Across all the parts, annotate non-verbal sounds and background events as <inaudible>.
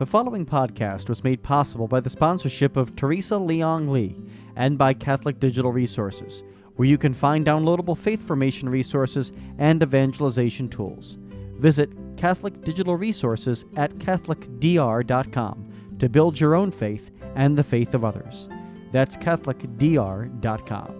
The following podcast was made possible by the sponsorship of Teresa Leong Lee and by Catholic Digital Resources, where you can find downloadable faith formation resources and evangelization tools. Visit Catholic Digital Resources at CatholicDR.com to build your own faith and the faith of others. That's CatholicDR.com.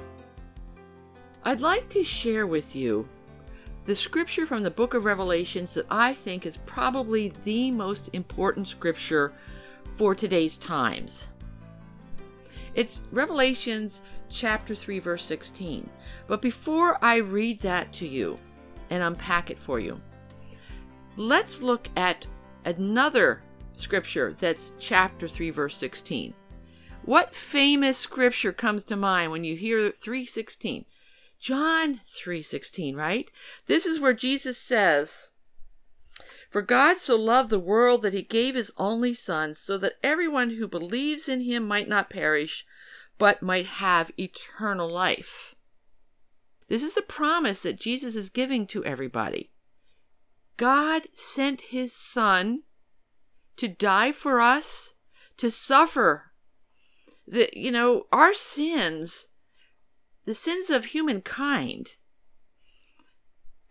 I'd like to share with you the scripture from the book of Revelations that I think is probably the most important scripture for today's times. It's Revelations chapter 3, verse 16. But before I read that to you and unpack it for you, let's look at another scripture that's chapter 3, verse 16. What famous scripture comes to mind when you hear 316? John 3:16, right? This is where Jesus says, "For God so loved the world that he gave his only son so that everyone who believes in him might not perish but might have eternal life." This is the promise that Jesus is giving to everybody. God sent his son to die for us, to suffer. The, you know, our sins the sins of humankind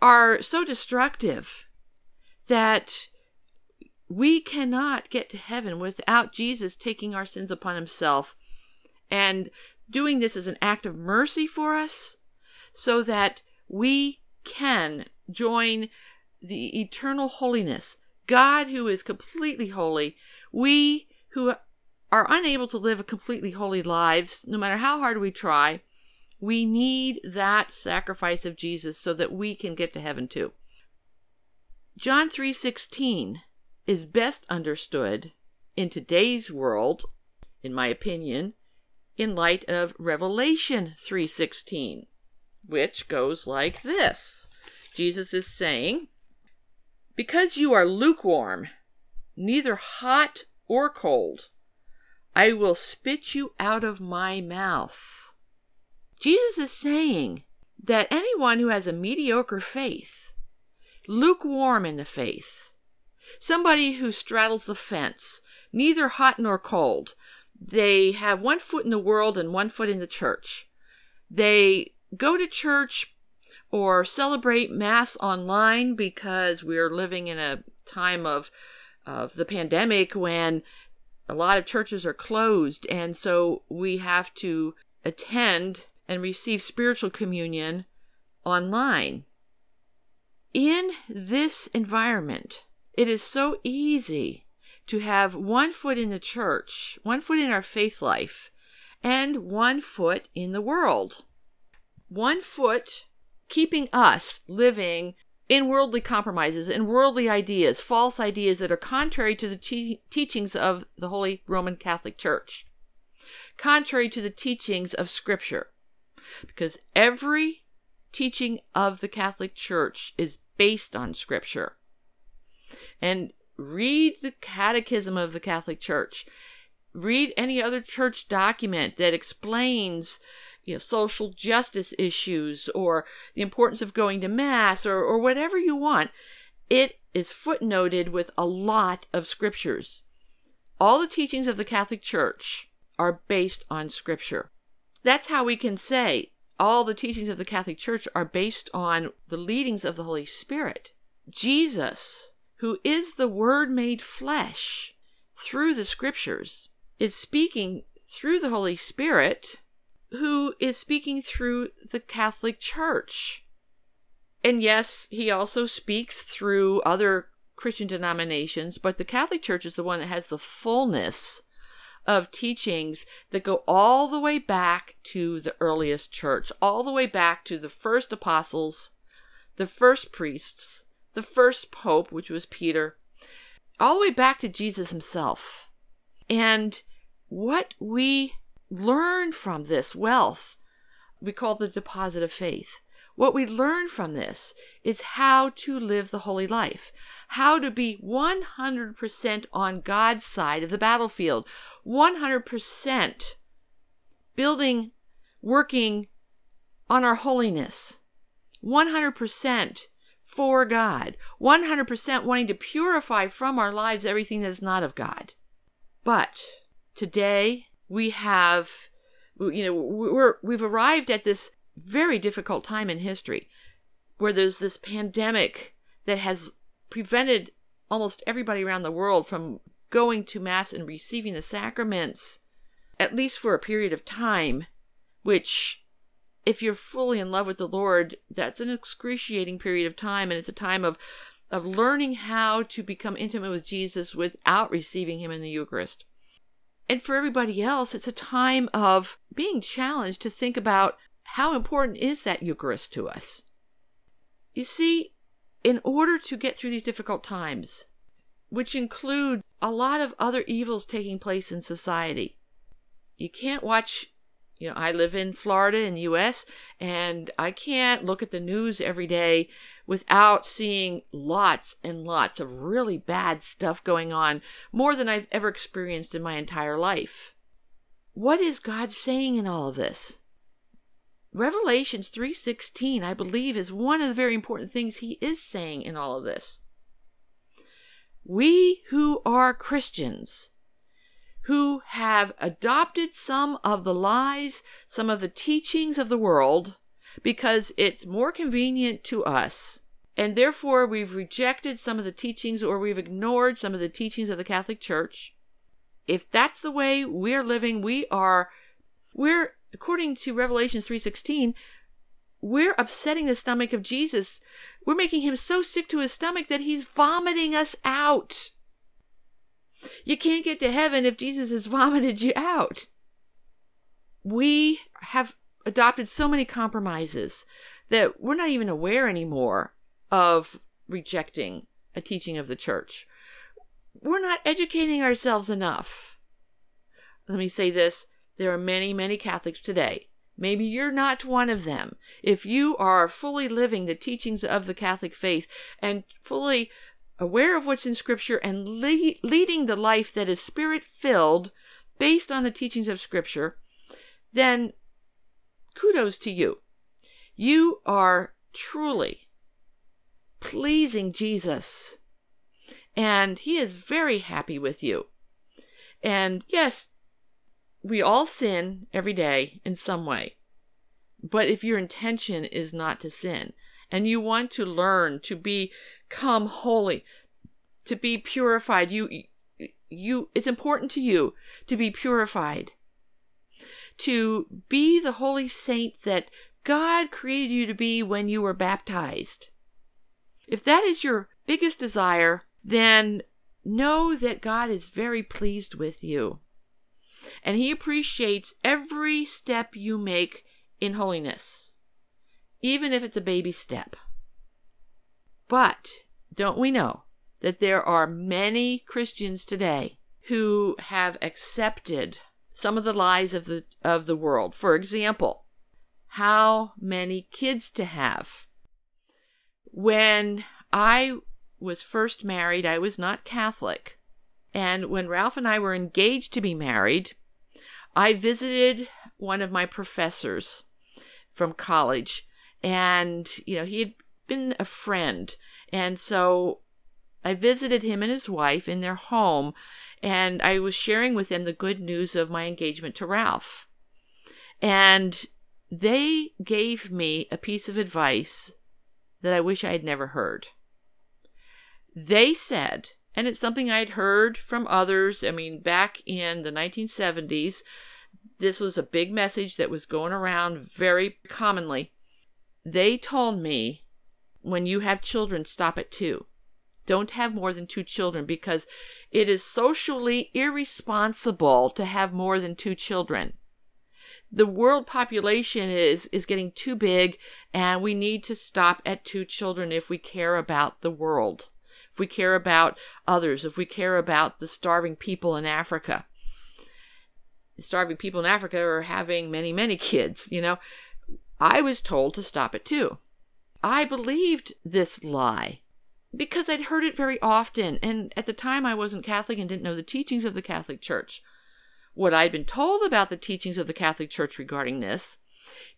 are so destructive that we cannot get to heaven without Jesus taking our sins upon himself and doing this as an act of mercy for us so that we can join the eternal holiness. God, who is completely holy, we who are unable to live a completely holy lives, no matter how hard we try, we need that sacrifice of Jesus so that we can get to heaven too. John 3:16 is best understood in today's world, in my opinion, in light of Revelation 3:16, which goes like this. Jesus is saying, "Because you are lukewarm, neither hot or cold, I will spit you out of my mouth." Jesus is saying that anyone who has a mediocre faith, lukewarm in the faith, somebody who straddles the fence, neither hot nor cold, they have one foot in the world and one foot in the church. They go to church or celebrate Mass online because we're living in a time of, of the pandemic when a lot of churches are closed. And so we have to attend and receive spiritual communion online. In this environment, it is so easy to have one foot in the church, one foot in our faith life, and one foot in the world. One foot keeping us living in worldly compromises and worldly ideas, false ideas that are contrary to the te- teachings of the Holy Roman Catholic Church, contrary to the teachings of Scripture because every teaching of the Catholic Church is based on Scripture. And read the Catechism of the Catholic Church. Read any other church document that explains you know, social justice issues or the importance of going to Mass or, or whatever you want. It is footnoted with a lot of scriptures. All the teachings of the Catholic Church are based on Scripture. That's how we can say all the teachings of the Catholic Church are based on the leadings of the Holy Spirit. Jesus, who is the Word made flesh through the Scriptures, is speaking through the Holy Spirit, who is speaking through the Catholic Church. And yes, he also speaks through other Christian denominations, but the Catholic Church is the one that has the fullness of teachings that go all the way back to the earliest church, all the way back to the first apostles, the first priests, the first pope, which was Peter, all the way back to Jesus himself. And what we learn from this wealth, we call the deposit of faith. What we learn from this is how to live the holy life, how to be 100% on God's side of the battlefield, 100% building, working on our holiness, 100% for God, 100% wanting to purify from our lives everything that is not of God. But today we have, you know, we're, we've arrived at this very difficult time in history where there's this pandemic that has prevented almost everybody around the world from going to Mass and receiving the sacraments, at least for a period of time, which, if you're fully in love with the Lord, that's an excruciating period of time, and it's a time of of learning how to become intimate with Jesus without receiving him in the Eucharist. And for everybody else, it's a time of being challenged to think about how important is that Eucharist to us? You see, in order to get through these difficult times, which include a lot of other evils taking place in society, you can't watch. You know, I live in Florida in the US, and I can't look at the news every day without seeing lots and lots of really bad stuff going on, more than I've ever experienced in my entire life. What is God saying in all of this? Revelations 3:16 I believe is one of the very important things he is saying in all of this. We who are Christians who have adopted some of the lies, some of the teachings of the world because it's more convenient to us. And therefore, we've rejected some of the teachings or we've ignored some of the teachings of the Catholic Church. If that's the way we're living, we are we're according to Revelations 3:16, we're upsetting the stomach of Jesus. We're making him so sick to his stomach that he's vomiting us out. You can't get to heaven if Jesus has <laughs> vomited you out. We have adopted so many compromises that we're not even aware anymore of rejecting a teaching of the church. We're not educating ourselves enough. Let me say this there are many, many Catholics today. Maybe you're not one of them. If you are fully living the teachings of the Catholic faith and fully aware of what's in Scripture and le- leading the life that is spirit filled based on the teachings of Scripture, then kudos to you. You are truly pleasing Jesus, and He is very happy with you. And yes, we all sin every day in some way. But if your intention is not to sin and you want to learn to become holy, to be purified, you you it's important to you to be purified. To be the holy saint that God created you to be when you were baptized. If that is your biggest desire, then know that God is very pleased with you and He appreciates every step you make in holiness, even if it's a baby step. But don't we know that there are many Christians today who have accepted some of the lies of the of the world. For example, how many kids to have. When I was first married, I was not Catholic. And when Ralph and I were engaged to be married, I visited one of my professors from college, and, you know, he had been a friend. And so I visited him and his wife in their home, and I was sharing with them the good news of my engagement to Ralph. And they gave me a piece of advice that I wish I had never heard. They said and it's something I'd heard from others. I mean, back in the 1970s, this was a big message that was going around very commonly. They told me when you have children, stop at two. Don't have more than two children because it is socially irresponsible to have more than two children. the world population is is getting too big and we need to stop at two children if we care about the world we care about others if we care about the starving people in africa. Starving people in africa are having many many kids you know? I was told to stop it too. i believed this lie because i'd heard it very often and at the time i wasn't catholic and didn't know the teachings of the catholic church. What I'd been told about the teachings of the Catholic Church regarding this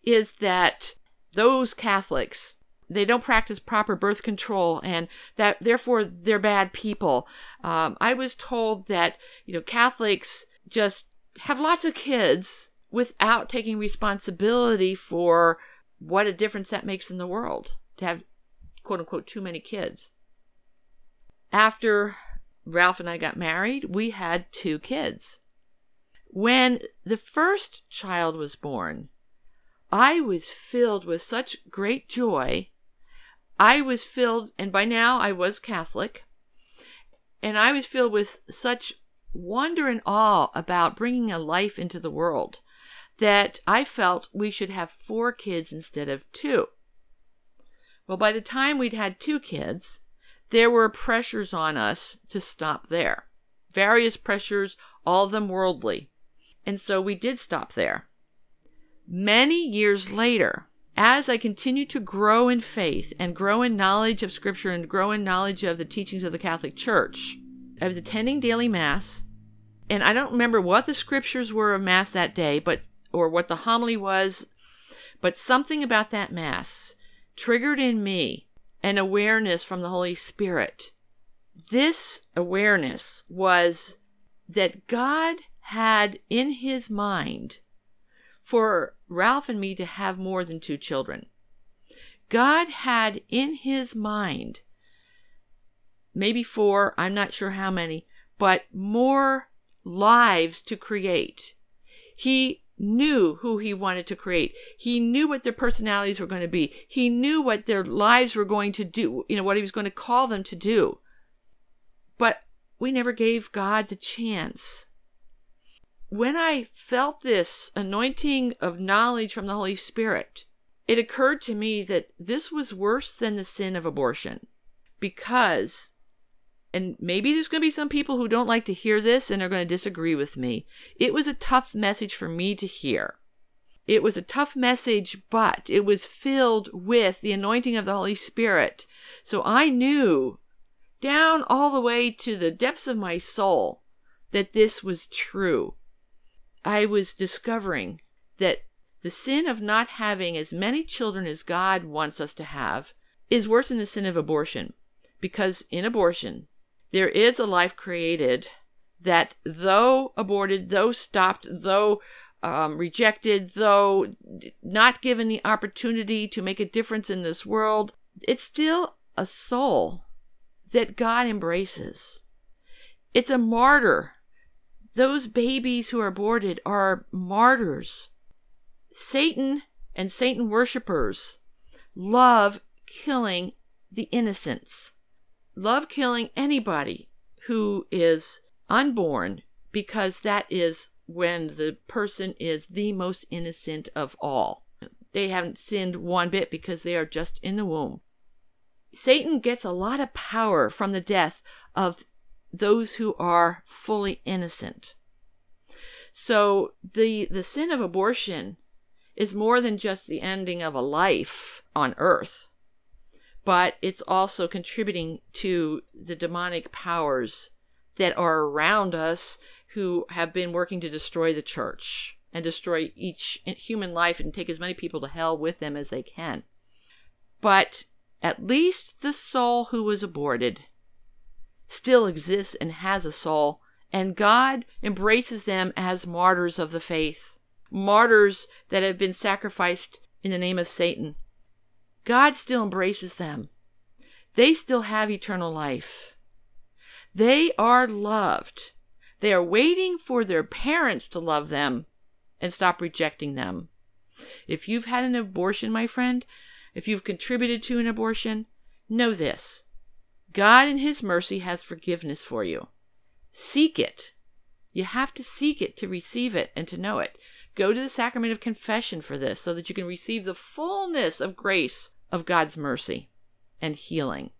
is that those Catholics they don't practice proper birth control and that therefore they're bad people um, i was told that you know catholics just have lots of kids without taking responsibility for what a difference that makes in the world to have quote unquote too many kids after ralph and i got married we had two kids when the first child was born, I was filled with such great joy. I was filled, and by now I was Catholic, and I was filled with such wonder and awe about bringing a life into the world that I felt we should have four kids instead of two. Well, by the time we'd had two kids, there were pressures on us to stop there. Various pressures, all of them worldly. And so we did stop there. Many years later, as I continued to grow in faith and grow in knowledge of Scripture and grow in knowledge of the teachings of the Catholic Church, I was attending daily Mass, and I don't remember what the scriptures were of Mass that day, but or what the homily was, but something about that Mass triggered in me an awareness from the Holy Spirit. This awareness was that God had in his mind for Ralph and me to have more than two children. God had in his mind, maybe four, I'm not sure how many, but more lives to create. He knew who he wanted to create. He knew what their personalities were going to be. He knew what their lives were going to do, you know, what he was going to call them to do. But we never gave God the chance when I felt this anointing of knowledge from the Holy Spirit, it occurred to me that this was worse than the sin of abortion because, and maybe there's going to be some people who don't like to hear this and are going to disagree with me. It was a tough message for me to hear. It was a tough message, but it was filled with the anointing of the Holy Spirit. So I knew down all the way to the depths of my soul that this was true. I was discovering that the sin of not having as many children as God wants us to have is worse than the sin of abortion. Because in abortion, there is a life created that, though aborted, though stopped, though um, rejected, though not given the opportunity to make a difference in this world, it's still a soul that God embraces. It's a martyr those babies who are aborted are martyrs. Satan and Satan worshippers love killing the innocents, love killing anybody who is unborn because that is when the person is the most innocent of all. They haven't sinned one bit because they are just in the womb. Satan gets a lot of power from the death of those who are fully innocent. So the the sin of abortion is more than just the ending of a life on earth, but it's also contributing to the demonic powers that are around us who have been working to destroy the church and destroy each human life and take as many people to hell with them as they can. But at least the soul who was aborted still exists and has a soul, and God embraces them as martyrs of the faith, martyrs that have been sacrificed in the name of Satan. God still embraces them. They still have eternal life. They are loved. They are waiting for their parents to love them and stop rejecting them. If you've had an abortion, my friend, if you've contributed to an abortion, know this God, in His mercy, has forgiveness for you. Seek it. You have to seek it to receive it and to know it. Go to the sacrament of confession for this so that you can receive the fullness of grace of God's mercy and healing.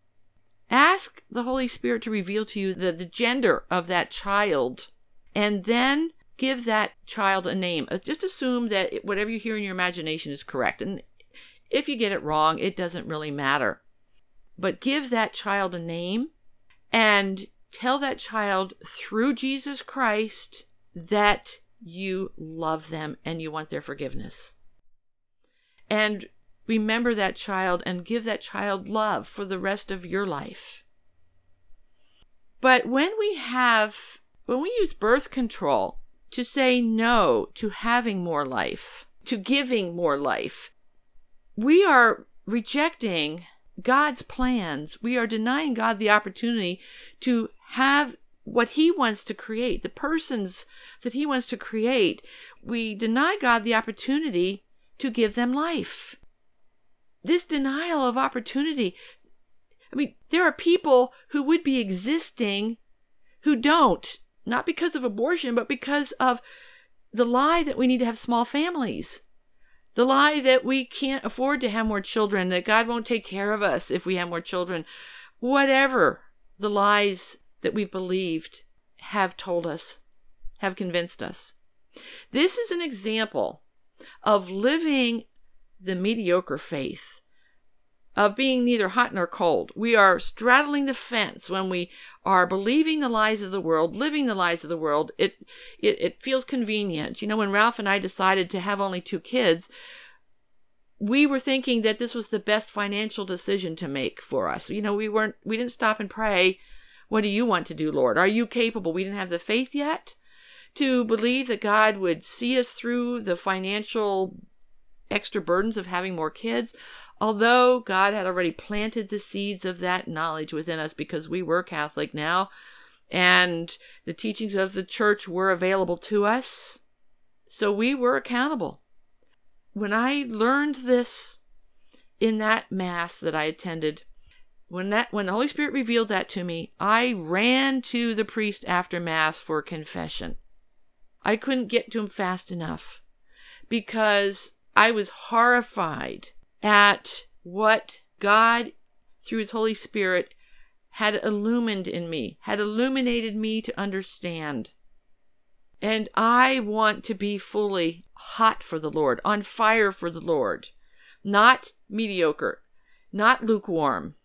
Ask the Holy Spirit to reveal to you the, the gender of that child and then give that child a name. Uh, just assume that whatever you hear in your imagination is correct. And if you get it wrong, it doesn't really matter. But give that child a name and tell that child through Jesus Christ that you love them and you want their forgiveness. And remember that child and give that child love for the rest of your life. But when we have, when we use birth control to say no to having more life, to giving more life, we are rejecting God's plans. We are denying God the opportunity to have what He wants to create, the persons that He wants to create. We deny God the opportunity to give them life. This denial of opportunity, I mean, there are people who would be existing who don't, not because of abortion, but because of the lie that we need to have small families. The lie that we can't afford to have more children, that God won't take care of us if we have more children. Whatever the lies that we've believed have told us, have convinced us. This is an example of living the mediocre faith, of being neither hot nor cold. We are straddling the fence when we are believing the lies of the world, living the lies of the world. It, it, it feels convenient. You know, when Ralph and I decided to have only two kids, we were thinking that this was the best financial decision to make for us. You know, we weren't, we didn't stop and pray, What do you want to do, Lord? Are you capable? We didn't have the faith yet to believe that God would see us through the financial extra burdens of having more kids, although God had already planted the seeds of that knowledge within us because we were Catholic now and the teachings of the church were available to us. So we were accountable. When I learned this in that mass that I attended, when that when the Holy Spirit revealed that to me, I ran to the priest after mass for confession. I couldn't get to him fast enough because I was horrified at what God, through His Holy Spirit, had illumined in me, had illuminated me to understand. And I want to be fully hot for the Lord, on fire for the Lord, not mediocre, not lukewarm.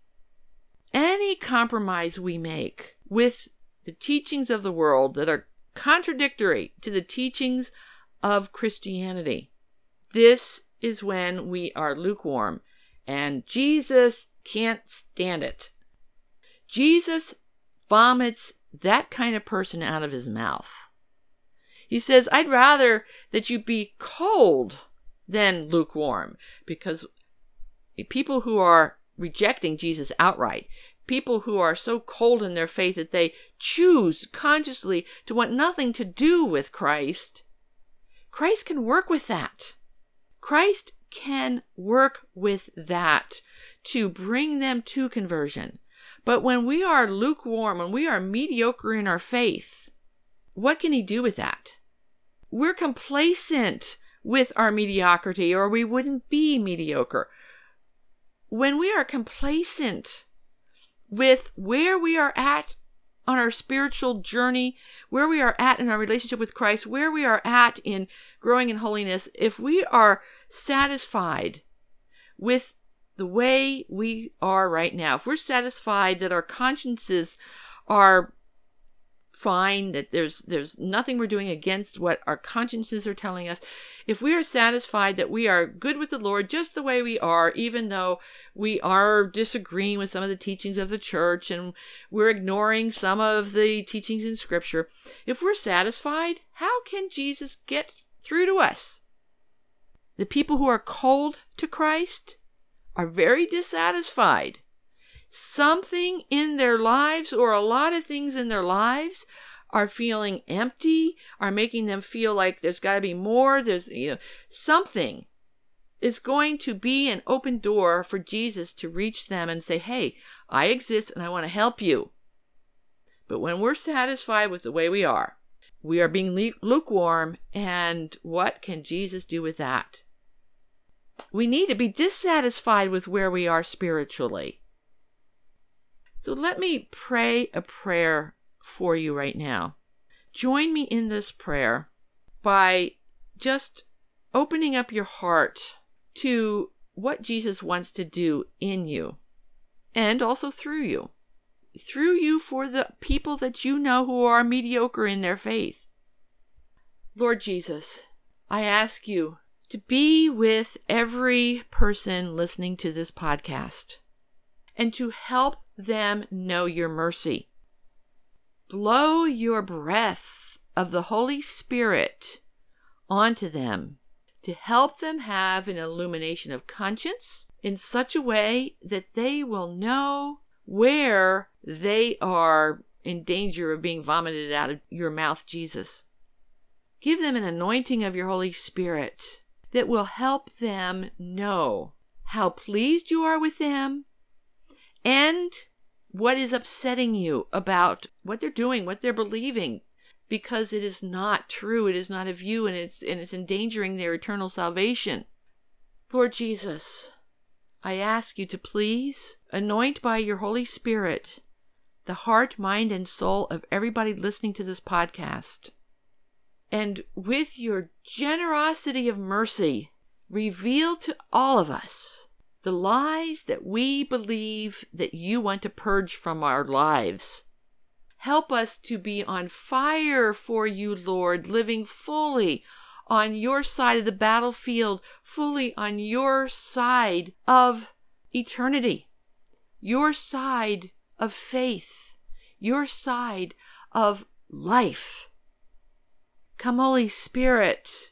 Any compromise we make with the teachings of the world that are contradictory to the teachings of Christianity this is when we are lukewarm, and Jesus can't stand it. Jesus vomits that kind of person out of his mouth. He says, I'd rather that you be cold than lukewarm, because people who are rejecting Jesus outright, people who are so cold in their faith that they choose consciously to want nothing to do with Christ, Christ can work with that. Christ can work with that to bring them to conversion. But when we are lukewarm, when we are mediocre in our faith, what can he do with that? We're complacent with our mediocrity, or we wouldn't be mediocre. When we are complacent with where we are at on our spiritual journey, where we are at in our relationship with Christ, where we are at in growing in holiness, if we are satisfied with the way we are right now, if we're satisfied that our consciences are fine that there's there's nothing we're doing against what our consciences are telling us. If we are satisfied that we are good with the lord just the way we are even though we are disagreeing with some of the teachings of the church and we're ignoring some of the teachings in scripture if we're satisfied how can jesus get through to us? The people who are cold to christ are very dissatisfied something in their lives or a lot of things in their lives are feeling empty, are making them feel like there's got to be more, there's you know something is going to be an open door for Jesus to reach them and say, "Hey, I exist and I want to help you." But when we're satisfied with the way we are, we are being le- lukewarm, and what can Jesus do with that? We need to be dissatisfied with where we are spiritually. So let me pray a prayer for you right now. Join me in this prayer by just opening up your heart to what Jesus wants to do in you and also through you. Through you for the people that you know who are mediocre in their faith. Lord Jesus, I ask you to be with every person listening to this podcast and to help them know your mercy. Blow your breath of the Holy Spirit onto them to help them have an illumination of conscience in such a way that they will know where they are in danger of being vomited out of your mouth, Jesus. Give them an anointing of your Holy Spirit that will help them know how pleased you are with them and what is upsetting you about what they're doing, what they're believing, because it is not true, it is not of you, and it's and it's endangering their eternal salvation. Lord Jesus, I ask you to please anoint by your Holy Spirit the heart, mind, and soul of everybody listening to this podcast. And with your generosity of mercy, reveal to all of us the lies that we believe that you want to purge from our lives. Help us to be on fire for you, Lord, living fully on your side of the battlefield, fully on your side of eternity, your side of faith, your side of life. Come, Holy Spirit.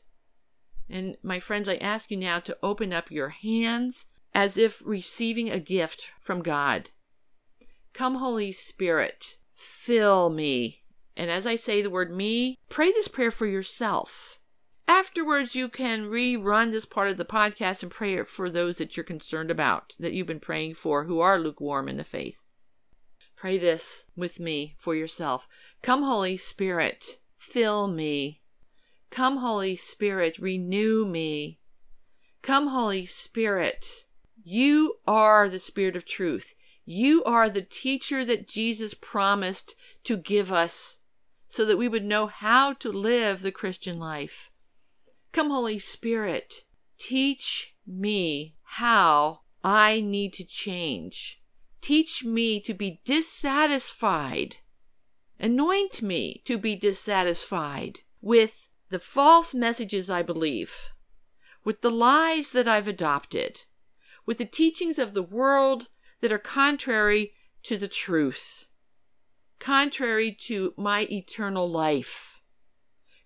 And my friends, I ask you now to open up your hands as if receiving a gift from God. Come, Holy Spirit, fill me. And as I say the word me, pray this prayer for yourself. Afterwards, you can rerun this part of the podcast and pray it for those that you're concerned about, that you've been praying for, who are lukewarm in the faith. Pray this with me for yourself. Come, Holy Spirit, fill me. Come, Holy Spirit, renew me. Come, Holy Spirit, you are the Spirit of truth. You are the teacher that Jesus promised to give us so that we would know how to live the Christian life. Come, Holy Spirit, teach me how I need to change. Teach me to be dissatisfied. Anoint me to be dissatisfied with the false messages I believe, with the lies that I've adopted, with the teachings of the world that are contrary to the truth, contrary to my eternal life,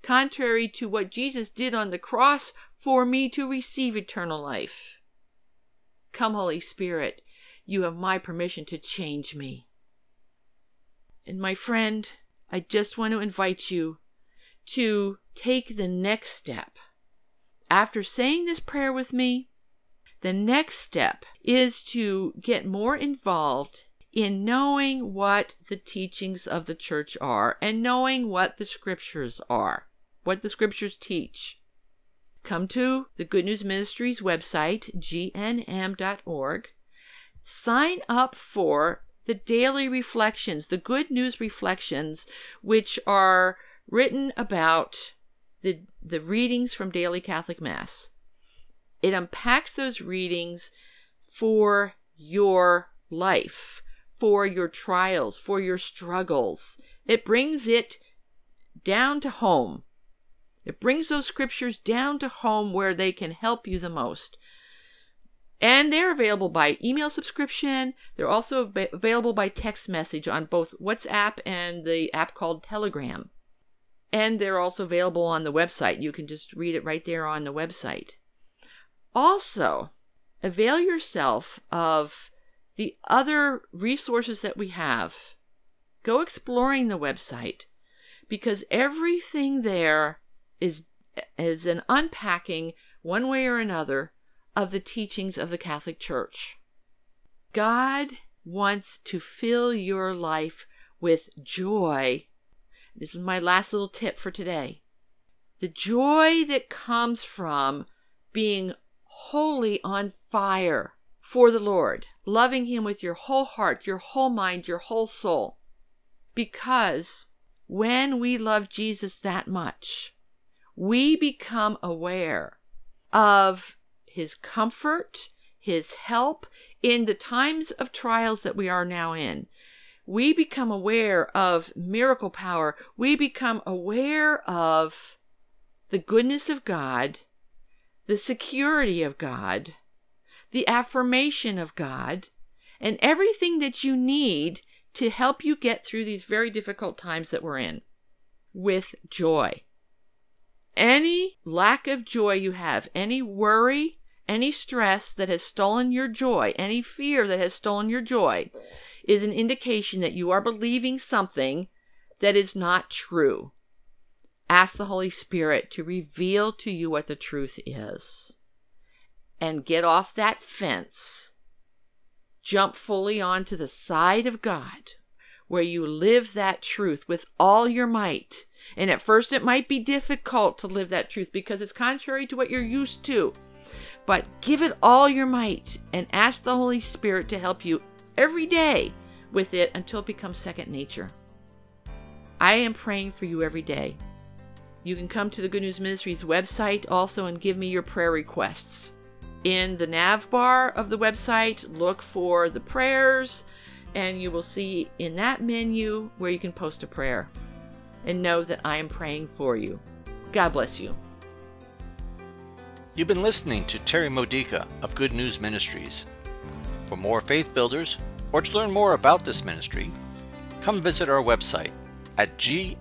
contrary to what Jesus did on the cross for me to receive eternal life. Come, Holy Spirit, you have my permission to change me. And my friend, I just want to invite you to take the next step. After saying this prayer with me, the next step is to get more involved in knowing what the teachings of the church are and knowing what the scriptures are, what the scriptures teach. Come to the Good News Ministries website, gnm.org. Sign up for the daily reflections, the Good News reflections, which are written about the, the readings from daily Catholic Mass. It unpacks those readings for your life, for your trials, for your struggles. It brings it down to home. It brings those scriptures down to home where they can help you the most. And they're available by email subscription. They're also available by text message on both WhatsApp and the app called Telegram. And they're also available on the website. You can just read it right there on the website. Also, avail yourself of the other resources that we have. Go exploring the website because everything there is is an unpacking one way or another of the teachings of the Catholic Church. God wants to fill your life with joy This is my last little tip for today. The joy that comes from being wholly on fire for the Lord, loving Him with your whole heart, your whole mind, your whole soul. Because when we love Jesus that much, we become aware of His comfort, His help in the times of trials that we are now in. We become aware of miracle power. We become aware of the goodness of God, the security of God, the affirmation of God, and everything that you need to help you get through these very difficult times that we're in with joy. Any lack of joy you have, any worry, any stress that has stolen your joy, any fear that has stolen your joy, is an indication that you are believing something that is not true. Ask the Holy Spirit to reveal to you what the truth is. And get off that fence. Jump fully onto the side of God where you live that truth with all your might. And at first, it might be difficult to live that truth because it's contrary to what you're used to. But give it all your might and ask the Holy Spirit to help you every day with it until it becomes second nature. I am praying for you every day. You can come to the Good News Ministries website also and give me your prayer requests. In the nav bar of the website, look for the prayers, and you will see in that menu where you can post a prayer. And know that I am praying for you. God bless you. You've been listening to Terry Modica of Good News Ministries. For more faith builders, or to learn more about this ministry, come visit our website at gnm.org.